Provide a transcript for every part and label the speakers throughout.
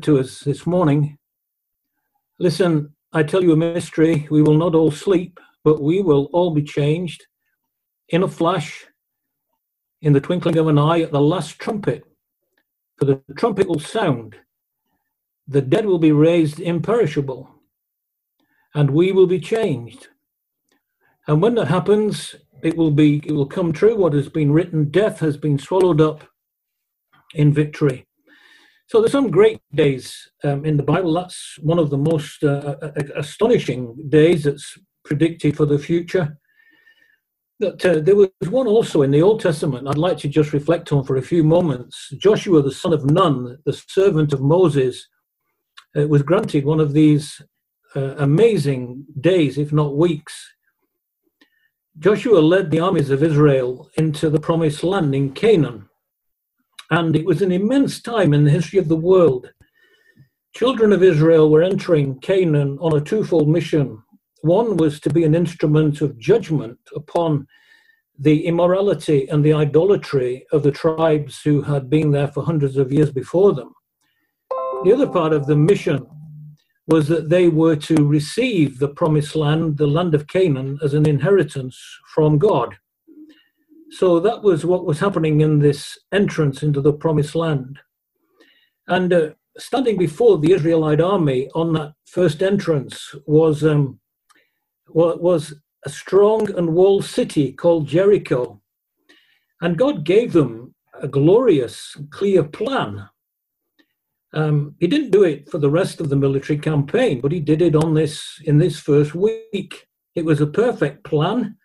Speaker 1: to us this morning. Listen, I tell you a mystery. We will not all sleep, but we will all be changed in a flash, in the twinkling of an eye, at the last trumpet. For the trumpet will sound, the dead will be raised imperishable, and we will be changed. And when that happens, it will be it will come true what has been written death has been swallowed up in victory so there's some great days um, in the bible. That's one of the most uh, uh, uh astonishing days that's predicted for the future. That uh, there was one also in the old testament i'd like to just reflect on for a few moments. Joshua the son of nun the servant of moses uh, was granted one of these uh, amazing days if not weeks. Joshua led the armies of Israel into the promised land in Canaan. And it was an immense time in the history of the world. Children of Israel were entering Canaan on a twofold mission. One was to be an instrument of judgment upon the immorality and the idolatry of the tribes who had been there for hundreds of years before them. The other part of the mission was that they were to receive the promised land, the land of Canaan, as an inheritance from God. So that was what was happening in this entrance into the promised land. And uh, standing before the Israelite army on that first entrance was, um, was a strong and walled city called Jericho. And God gave them a glorious, clear plan um, he didn't do it for the rest of the military campaign, but he did it on this in this first week. It was a perfect plan,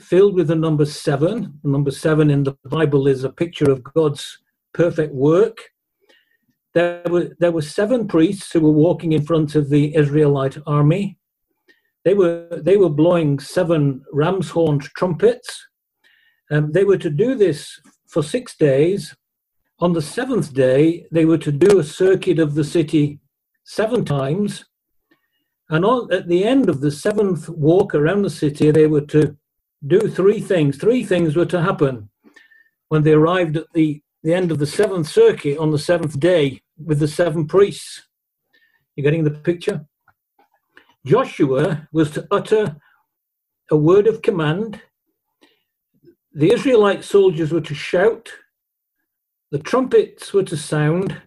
Speaker 1: filled with the number seven. The number seven in the Bible is a picture of God's perfect work. There were there were seven priests who were walking in front of the Israelite army. They were they were blowing seven ram's horned trumpets. Um, they were to do this for six days on the seventh day, they were to do a circuit of the city seven times. And on, at the end of the seventh walk around the city, they were to do three things. Three things were to happen when they arrived at the, the end of the seventh circuit on the seventh day with the seven priests. You're getting the picture? Joshua was to utter a word of command. The Israelite soldiers were to shout the trumpets were to sound,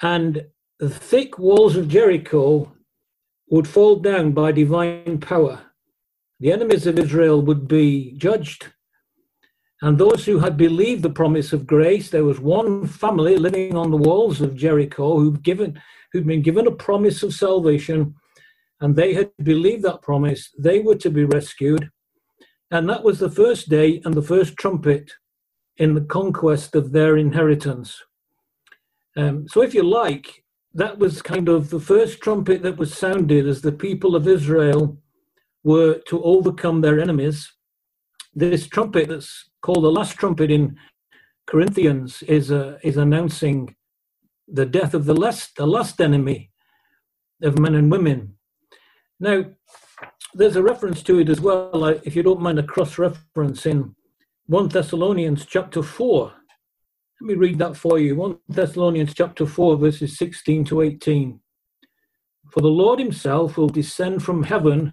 Speaker 1: and the thick walls of Jericho would fall down by divine power. The enemies of Israel would be judged. And those who had believed the promise of grace, there was one family living on the walls of Jericho who'd, given, who'd been given a promise of salvation, and they had believed that promise. They were to be rescued. And that was the first day and the first trumpet in the conquest of their inheritance. Um, so, if you like, that was kind of the first trumpet that was sounded as the people of Israel were to overcome their enemies. This trumpet, that's called the last trumpet in Corinthians, is uh, is announcing the death of the last the last enemy of men and women. Now, there's a reference to it as well. If you don't mind a cross reference in 1 Thessalonians chapter 4. Let me read that for you. 1 Thessalonians chapter 4, verses 16 to 18. For the Lord himself will descend from heaven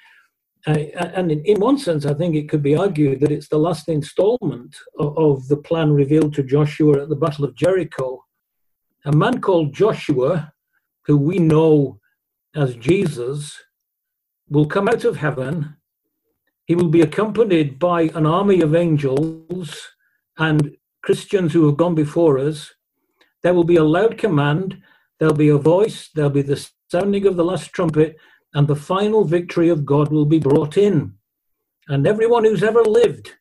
Speaker 1: Uh, and in, in, one sense, I think it could be argued that it's the last installment of, of the plan revealed to Joshua at the Battle of Jericho. A man called Joshua, who we know as Jesus, will come out of heaven he will be accompanied by an army of angels and Christians who have gone before us. There will be a loud command, there'll be a voice, there'll be the sounding of the last trumpet, and the final victory of God will be brought in. And everyone who's ever lived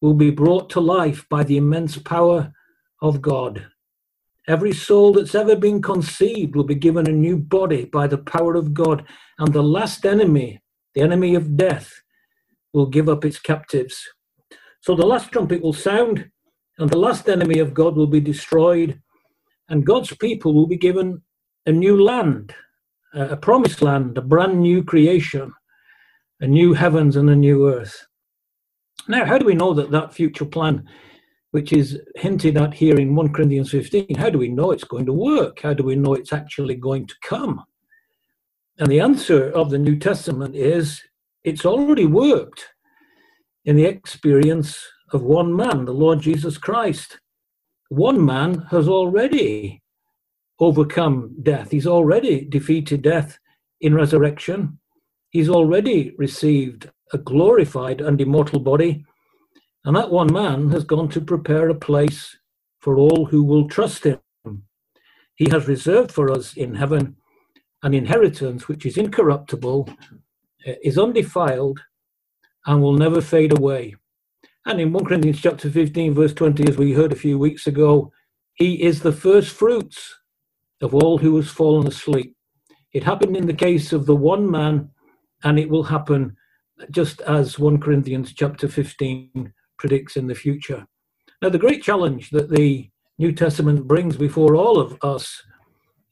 Speaker 1: will be brought to life by the immense power of God. Every soul that's ever been conceived will be given a new body by the power of God. And the last enemy, the enemy of death, will give up its captives. So the last trumpet will sound, and the last enemy of God will be destroyed, and God's people will be given a new land, a promised land, a brand new creation, a new heavens and a new earth. Now, how do we know that that future plan which is hinted at here in 1 Corinthians 15. How do we know it's going to work? How do we know it's actually going to come? And the answer of the New Testament is it's already worked in the experience of one man, the Lord Jesus Christ. One man has already overcome death, he's already defeated death in resurrection, he's already received a glorified and immortal body and that one man has gone to prepare a place for all who will trust him. He has reserved for us in heaven an inheritance which is incorruptible, uh, is undefiled, and will never fade away. And in 1 Corinthians chapter 15, verse 20, as we heard a few weeks ago, he is the first fruits of all who has fallen asleep. It happened in the case of the one man, and it will happen just as 1 Corinthians chapter 15 predicts in the future. Now, the great challenge that the New Testament brings before all of us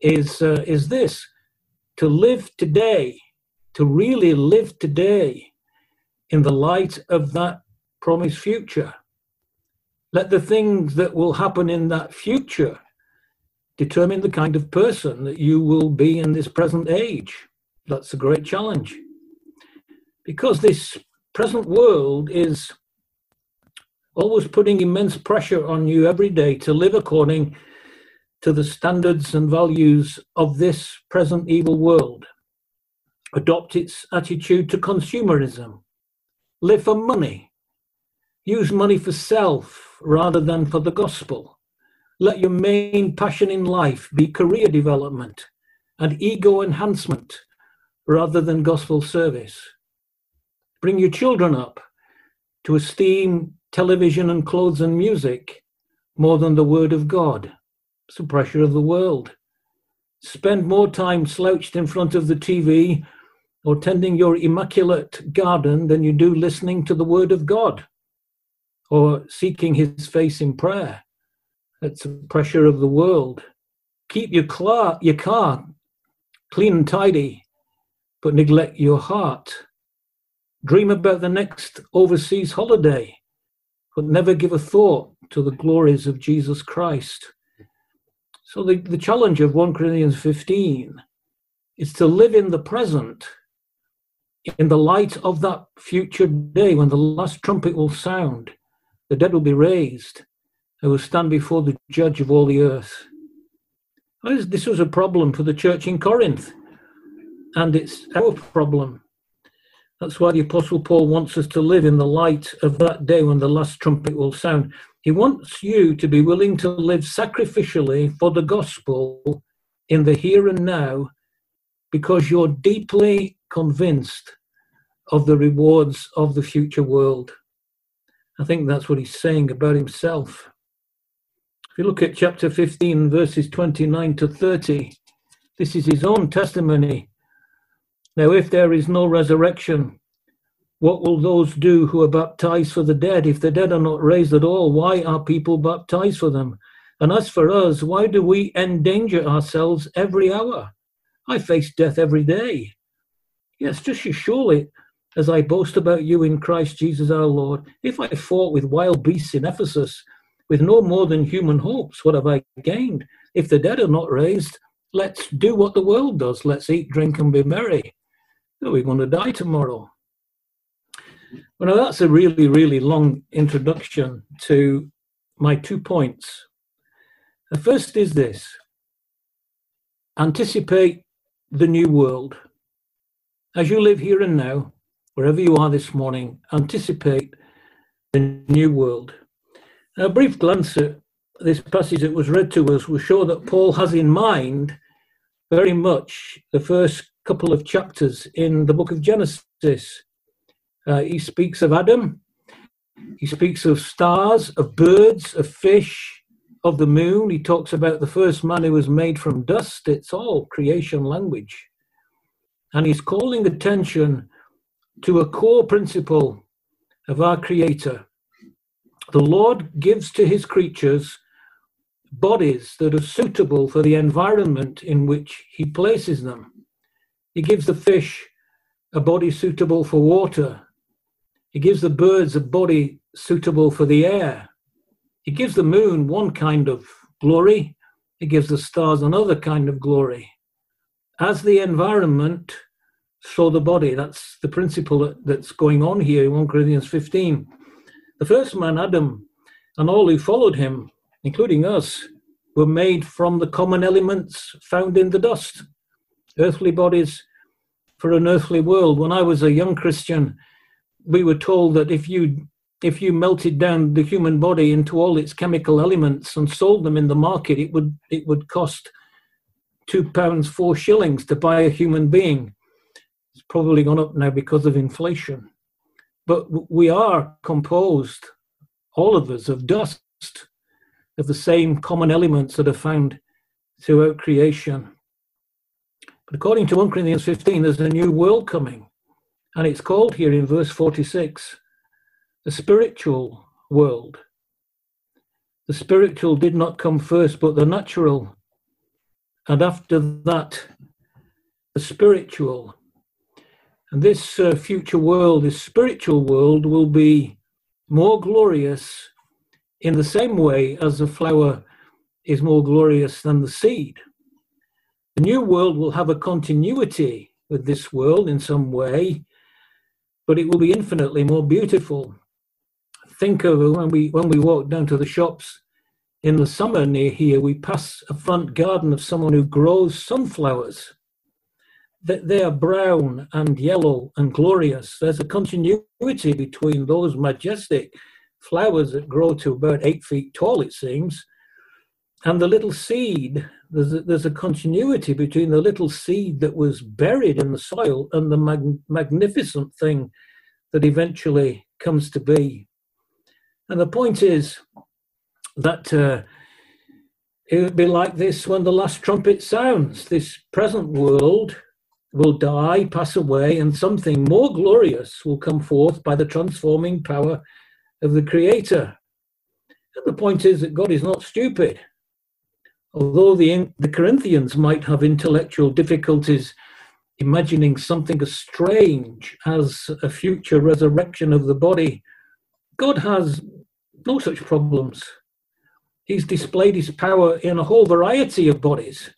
Speaker 1: is, uh, is this to live today, to really live today in the light of that promised future. Let the things that will happen in that future determine the kind of person that you will be in this present age. That's a great challenge. Because this present world is always putting immense pressure on you every day to live according to the standards and values of this present evil world. Adopt its attitude to consumerism. Live for money. Use money for self rather than for the gospel. Let your main passion in life be career development and ego enhancement rather than gospel service. Bring your children up to esteem television and clothes and music more than the word of God. It's the pressure of the world. Spend more time slouched in front of the TV or tending your immaculate garden than you do listening to the word of God or seeking his face in prayer. That's the pressure of the world. Keep your, car, your car clean and tidy, but neglect your heart. Dream about the next overseas holiday but never give a thought to the glories of Jesus Christ. So the, the challenge of 1 Corinthians 15 is to live in the present in the light of that future day when the last trumpet will sound, the dead will be raised, and will stand before the judge of all the earth. This was a problem for the church in Corinth, and it's our problem that's why the Apostle Paul wants us to live in the light of that day when the last trumpet will sound. He wants you to be willing to live sacrificially for the gospel in the here and now because you're deeply convinced of the rewards of the future world. I think that's what he's saying about himself. You look at chapter 15, verses 29 to 30, this is his own testimony now, if there is no resurrection, what will those do who are baptized for the dead? If the dead are not raised at all, why are people baptized for them? And as for us, why do we endanger ourselves every hour? I face death every day. Yes, just as surely as I boast about you in Christ Jesus our Lord, if I fought with wild beasts in Ephesus, with no more than human hopes, what have I gained? If the dead are not raised, let's do what the world does. Let's eat, drink, and be merry oh, we're going to die tomorrow. Well, now that's a really, really long introduction to my two points. The first is this anticipate the new world. As you live here and now, wherever you are this morning, anticipate the new world. A brief glance at this passage that was read to us will show that Paul has in mind very much the first couple of chapters in the book of Genesis. Uh, he speaks of Adam, he speaks of stars, of birds, of fish, of the moon. He talks about the first man who was made from dust. It's all creation language. And he's calling attention to a core principle of our Creator. The Lord gives to his creatures bodies that are suitable for the environment in which he places them. He gives the fish a body suitable for water. He gives the birds a body suitable for the air. He gives the moon one kind of glory. He gives the stars another kind of glory. As the environment, so the body. That's the principle that's going on here in 1 Corinthians 15. The first man, Adam, and all who followed him, including us, were made from the common elements found in the dust. Earthly bodies for an earthly world. When I was a young Christian, we were told that if you if you melted down the human body into all its chemical elements and sold them in the market, it would it would cost two pounds four shillings to buy a human being. It's probably gone up now because of inflation. But we are composed, all of us, of dust, of the same common elements that are found throughout creation. But according to 1 Corinthians 15, there's a new world coming. And it's called here in verse 46 the spiritual world. The spiritual did not come first, but the natural. And after that, the spiritual. And this uh, future world, this spiritual world, will be more glorious in the same way as the flower is more glorious than the seed. The new world will have a continuity with this world in some way, but it will be infinitely more beautiful. Think of when we when we walk down to the shops in the summer near here, we pass a front garden of someone who grows sunflowers they are brown and yellow and glorious. There's a continuity between those majestic flowers that grow to about eight feet tall, it seems, and the little seed. There's a, there's a continuity between the little seed that was buried in the soil and the mag- magnificent thing that eventually comes to be. And the point is that uh, it would be like this when the last trumpet sounds. This present world will die, pass away, and something more glorious will come forth by the transforming power of the Creator. And the point is that God is not stupid. Although the, the Corinthians might have intellectual difficulties imagining something as strange as a future resurrection of the body, God has no such problems. He's displayed his power in a whole variety of bodies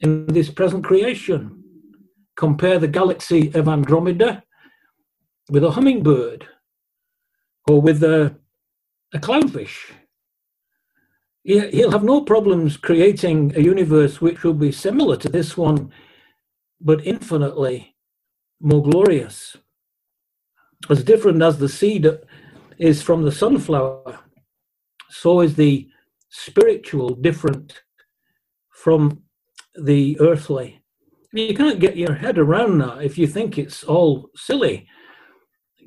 Speaker 1: in this present creation. Compare the galaxy of Andromeda with a hummingbird or with a, a clownfish. He'll have no problems creating a universe which will be similar to this one, but infinitely more glorious. As different as the seed is from the sunflower, so is the spiritual different from the earthly. You can't get your head around that if you think it's all silly.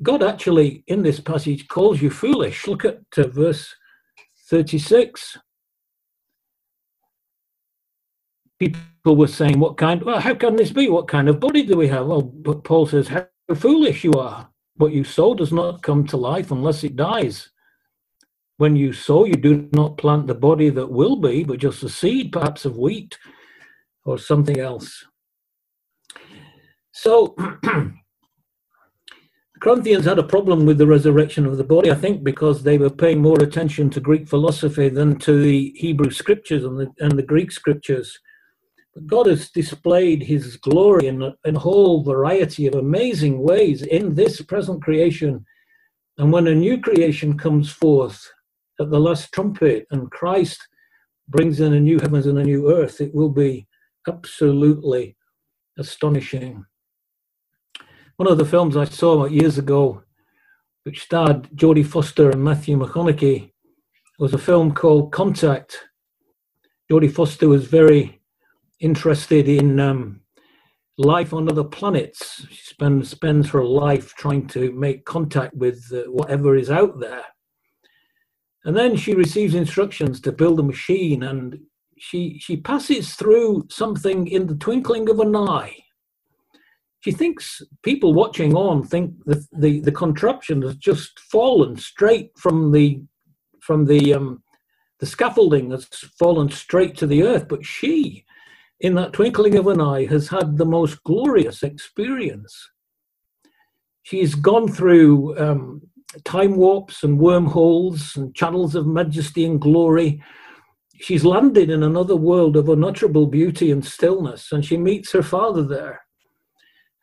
Speaker 1: God actually, in this passage, calls you foolish. Look at uh, verse 36. People were saying, What kind? Well, how can this be? What kind of body do we have? Well, but Paul says, How foolish you are. What you sow does not come to life unless it dies. When you sow, you do not plant the body that will be, but just a seed, perhaps of wheat or something else. So, Corinthians had a problem with the resurrection of the body, I think, because they were paying more attention to Greek philosophy than to the Hebrew scriptures and the, and the Greek scriptures. But God has displayed his glory in, in a whole variety of amazing ways in this present creation. And when a new creation comes forth at the last trumpet and Christ brings in a new heavens and a new earth, it will be absolutely astonishing. One of the films I saw years ago, which starred Jodie Foster and Matthew McConaughey, was a film called Contact. Jodie Foster was very interested in um, life on other planets. She spends spends her life trying to make contact with uh, whatever is out there. And then she receives instructions to build a machine, and she she passes through something in the twinkling of an eye. She thinks people watching on think that the, the contraption has just fallen straight from the from the um, the scaffolding has fallen straight to the earth, but she, in that twinkling of an eye, has had the most glorious experience. She's gone through um, time warps and wormholes and channels of majesty and glory. She's landed in another world of unutterable beauty and stillness, and she meets her father there.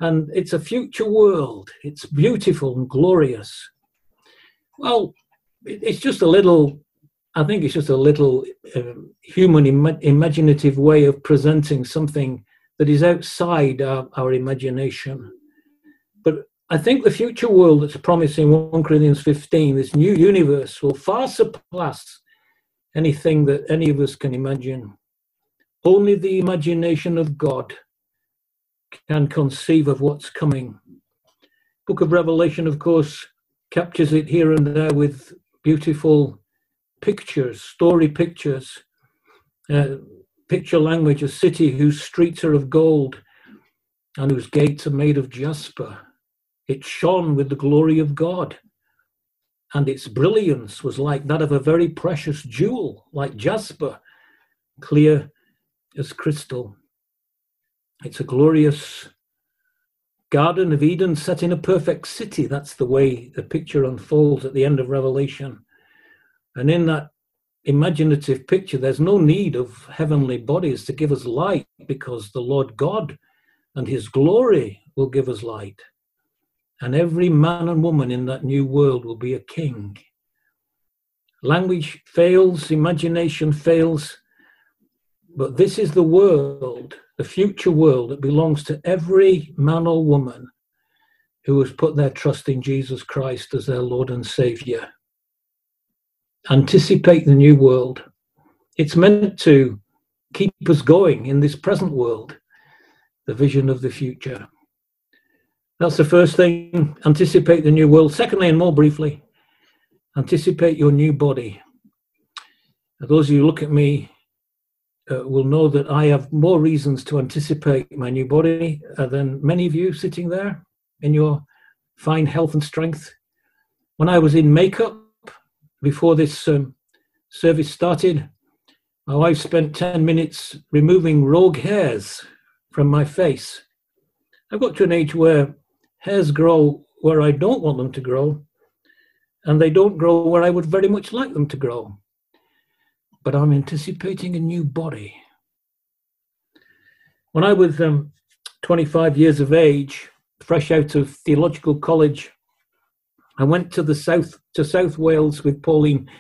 Speaker 1: And it's a future world. It's beautiful and glorious. Well, it's just a little, I think it's just a little um, human Im- imaginative way of presenting something that is outside our, our imagination. But I think the future world that's promised in 1 Corinthians 15, this new universe, will far surpass anything that any of us can imagine. Only the imagination of God can conceive of what's coming. Book of Revelation, of course, captures it here and there with beautiful pictures, story pictures, uh, picture language, a city whose streets are of gold and whose gates are made of jasper it shone with the glory of God, and its brilliance was like that of a very precious jewel, like jasper, clear as crystal. It's a glorious Garden of Eden set in a perfect city. That's the way the picture unfolds at the end of Revelation. And in that imaginative picture, there's no need of heavenly bodies to give us light because the Lord God and his glory will give us light and every man and woman in that new world will be a king. Language fails, imagination fails, but this is the world, the future world that belongs to every man or woman who has put their trust in Jesus Christ as their Lord and Savior. Anticipate the new world. It's meant to keep us going in this present world, the vision of the future. That's the first thing. Anticipate the new world. Secondly, and more briefly, anticipate your new body. Those of you who look at me uh, will know that I have more reasons to anticipate my new body uh, than many of you sitting there in your fine health and strength. When I was in makeup before this um, service started, my wife spent 10 minutes removing rogue hairs from my face. I've got to an age where hairs grow where I don't want them to grow, and they don't grow where I would very much like them to grow. But I'm anticipating a new body. When I was um, 25 years of age, fresh out of theological college, I went to the south to South Wales with Pauline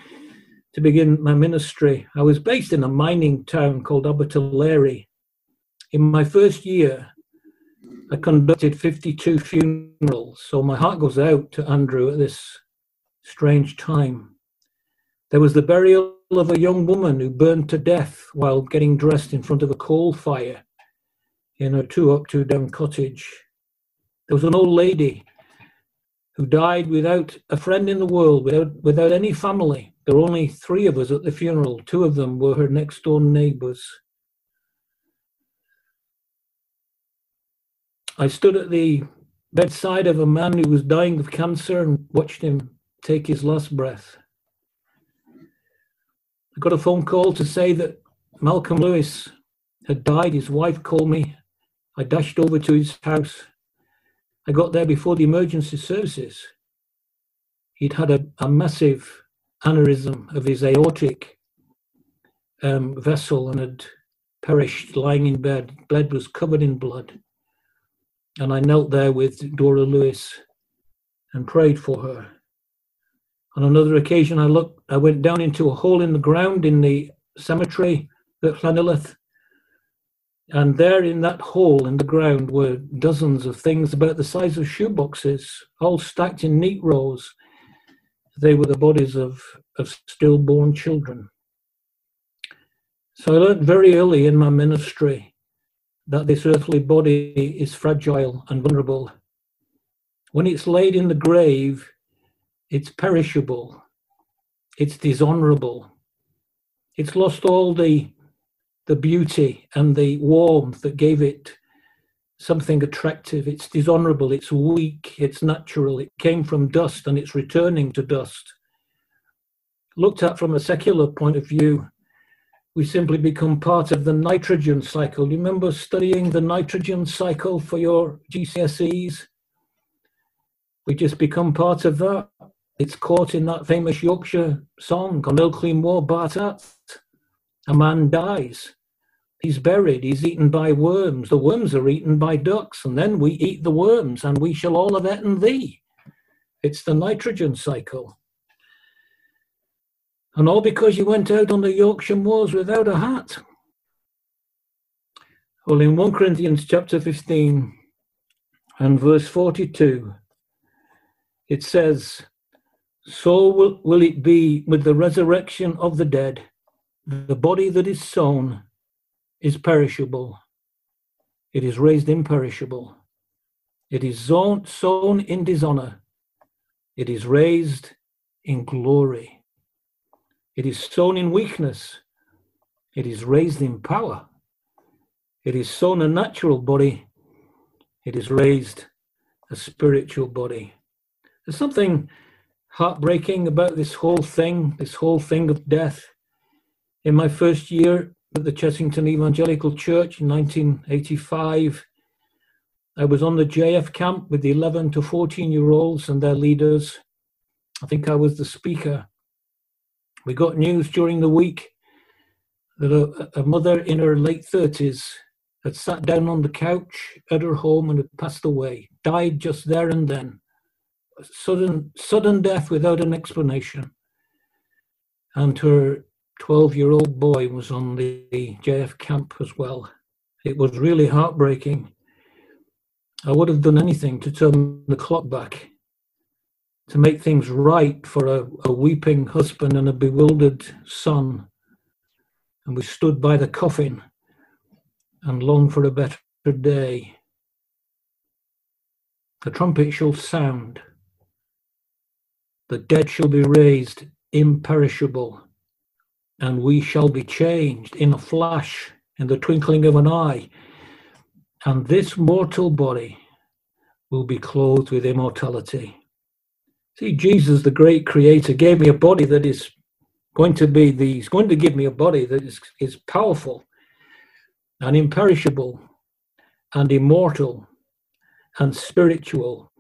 Speaker 1: to begin my ministry. I was based in a mining town called Abertillery. In my first year, I conducted 52 funerals, so my heart goes out to Andrew at this strange time. There was the burial of a young woman who burned to death while getting dressed in front of a coal fire in a two up, two down cottage. There was an old lady who died without a friend in the world, without, without any family. There were only three of us at the funeral. Two of them were her next door neighbours. I stood at the bedside of a man who was dying of cancer and watched him take his last breath. I got a phone call to say that Malcolm Lewis had died. His wife called me. I dashed over to his house. I got there before the emergency services. He'd had a, a massive aneurysm of his aortic um, vessel and had perished lying in bed. Bed was covered in blood. And I knelt there with Dora Lewis and prayed for her. On another occasion, I looked, I went down into a hole in the ground in the cemetery at Llanhilleth. And there in that hole in the ground were dozens of things about the size of shoeboxes, all stacked in neat rows. They were the bodies of, of stillborn children. So I learned very early in my ministry that this earthly body is fragile and vulnerable. When it's laid in the grave, it's perishable. It's dishonorable. It's lost all the the beauty and the warmth that gave it something attractive. It's dishonorable, it's weak, it's natural. It came from dust and it's returning to dust. Looked at from a secular point of view, we simply become part of the nitrogen cycle. You remember studying the nitrogen cycle for your GCSEs? We just become part of that. It's caught in that famous Yorkshire song on Ilkley Moor Baht 'at. A man dies. He's buried. He's eaten by worms. The worms are eaten by ducks, and then we eat the worms, and we shall all have eaten thee. It's the nitrogen cycle. And all because you went out on the Yorkshire moors without a hat. Well, in 1 Corinthians chapter 15 and verse 42, it says, So will, will it be with the resurrection of the dead. The body that is sown is perishable, it is raised imperishable. It is sown, sown in dishonor, it is raised in glory. It is sown in weakness, it is raised in power. It is sown a natural body, it is raised a spiritual body. There's something heartbreaking about this whole thing, this whole thing of death. In my first year at the Chessington Evangelical Church in 1985, I was on the JF camp with the 11 to 14 year olds and their leaders. I think I was the speaker. We got news during the week that a, a mother in her late 30s had sat down on the couch at her home and had passed away, died just there and then. Sudden, sudden death without an explanation. And her 12 year old boy was on the JF camp as well. It was really heartbreaking. I would have done anything to turn the clock back, to make things right for a, a weeping husband and a bewildered son. And we stood by the coffin and longed for a better day. The trumpet shall sound, the dead shall be raised imperishable and we shall be changed in a flash, in the twinkling of an eye. And this mortal body will be clothed with immortality. See, Jesus, the great creator, gave me a body that is going to be the, he's going to give me a body that is, is powerful and imperishable and immortal and spiritual.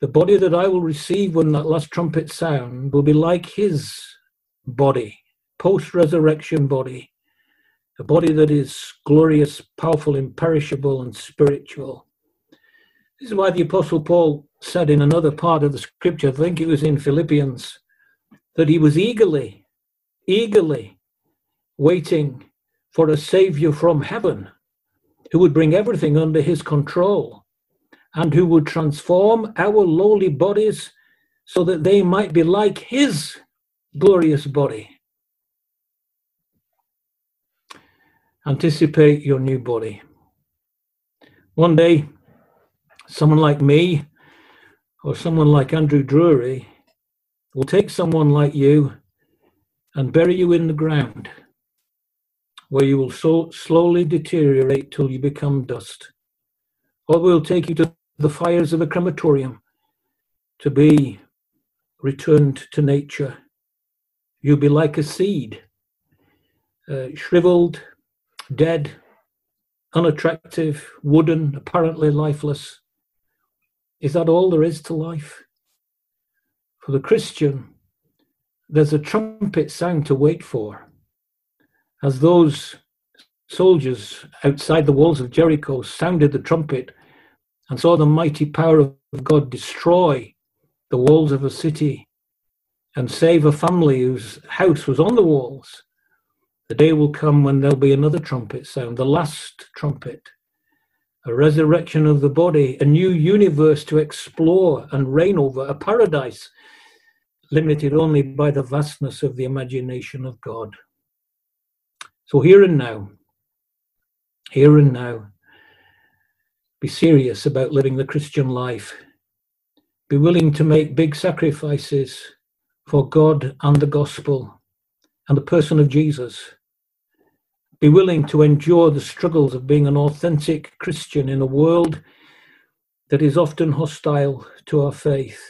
Speaker 1: The body that I will receive when that last trumpet sound will be like his body post resurrection body, a body that is glorious, powerful, imperishable, and spiritual. This is why the Apostle Paul said in another part of the scripture, I think it was in Philippians, that he was eagerly, eagerly waiting for a Savior from heaven who would bring everything under his control and who would transform our lowly bodies so that they might be like his glorious body. Anticipate your new body. One day, someone like me or someone like Andrew Drury will take someone like you and bury you in the ground where you will so slowly deteriorate till you become dust. Or we'll take you to the fires of a crematorium to be returned to nature. You'll be like a seed, uh, shriveled, dead, unattractive, wooden, apparently lifeless. Is that all there is to life? For the Christian, there's a trumpet sound to wait for. As those soldiers outside the walls of Jericho sounded the trumpet and saw the mighty power of God destroy the walls of a city and save a family whose house was on the walls, the day will come when there'll be another trumpet sound, the last trumpet, a resurrection of the body, a new universe to explore and reign over, a paradise limited only by the vastness of the imagination of God. So, here and now, here and now, be serious about living the Christian life. Be willing to make big sacrifices for God and the gospel and the person of Jesus. Be willing to endure the struggles of being an authentic Christian in a world that is often hostile to our faith.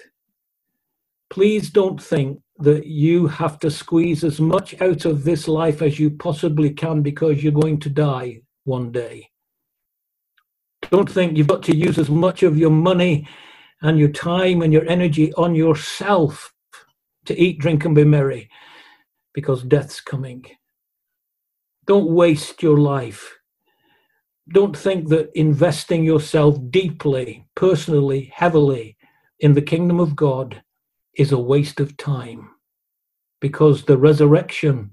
Speaker 1: Please don't think that you have to squeeze as much out of this life as you possibly can because you're going to die one day. Don't think you've got to use as much of your money and your time and your energy on yourself to eat, drink, and be merry because death's coming. Don't waste your life. Don't think that investing yourself deeply, personally, heavily in the kingdom of God is a waste of time because the resurrection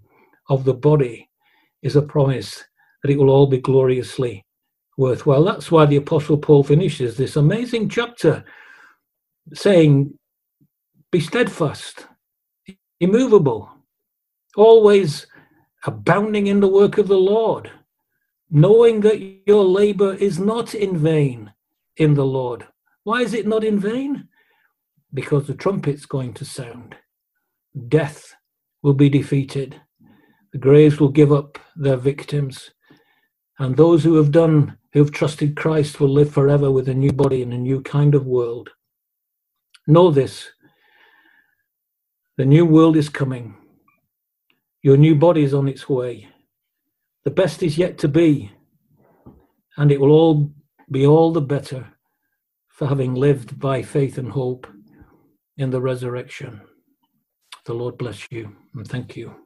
Speaker 1: of the body is a promise that it will all be gloriously worthwhile. That's why the Apostle Paul finishes this amazing chapter saying, Be steadfast, immovable, always abounding in the work of the Lord, knowing that your labor is not in vain in the Lord. Why is it not in vain? Because the trumpet's going to sound. Death will be defeated. The graves will give up their victims. And those who have done, who have trusted Christ, will live forever with a new body in a new kind of world. Know this the new world is coming. Your new body is on its way. The best is yet to be, and it will all be all the better for having lived by faith and hope in the resurrection. The Lord bless you and thank you.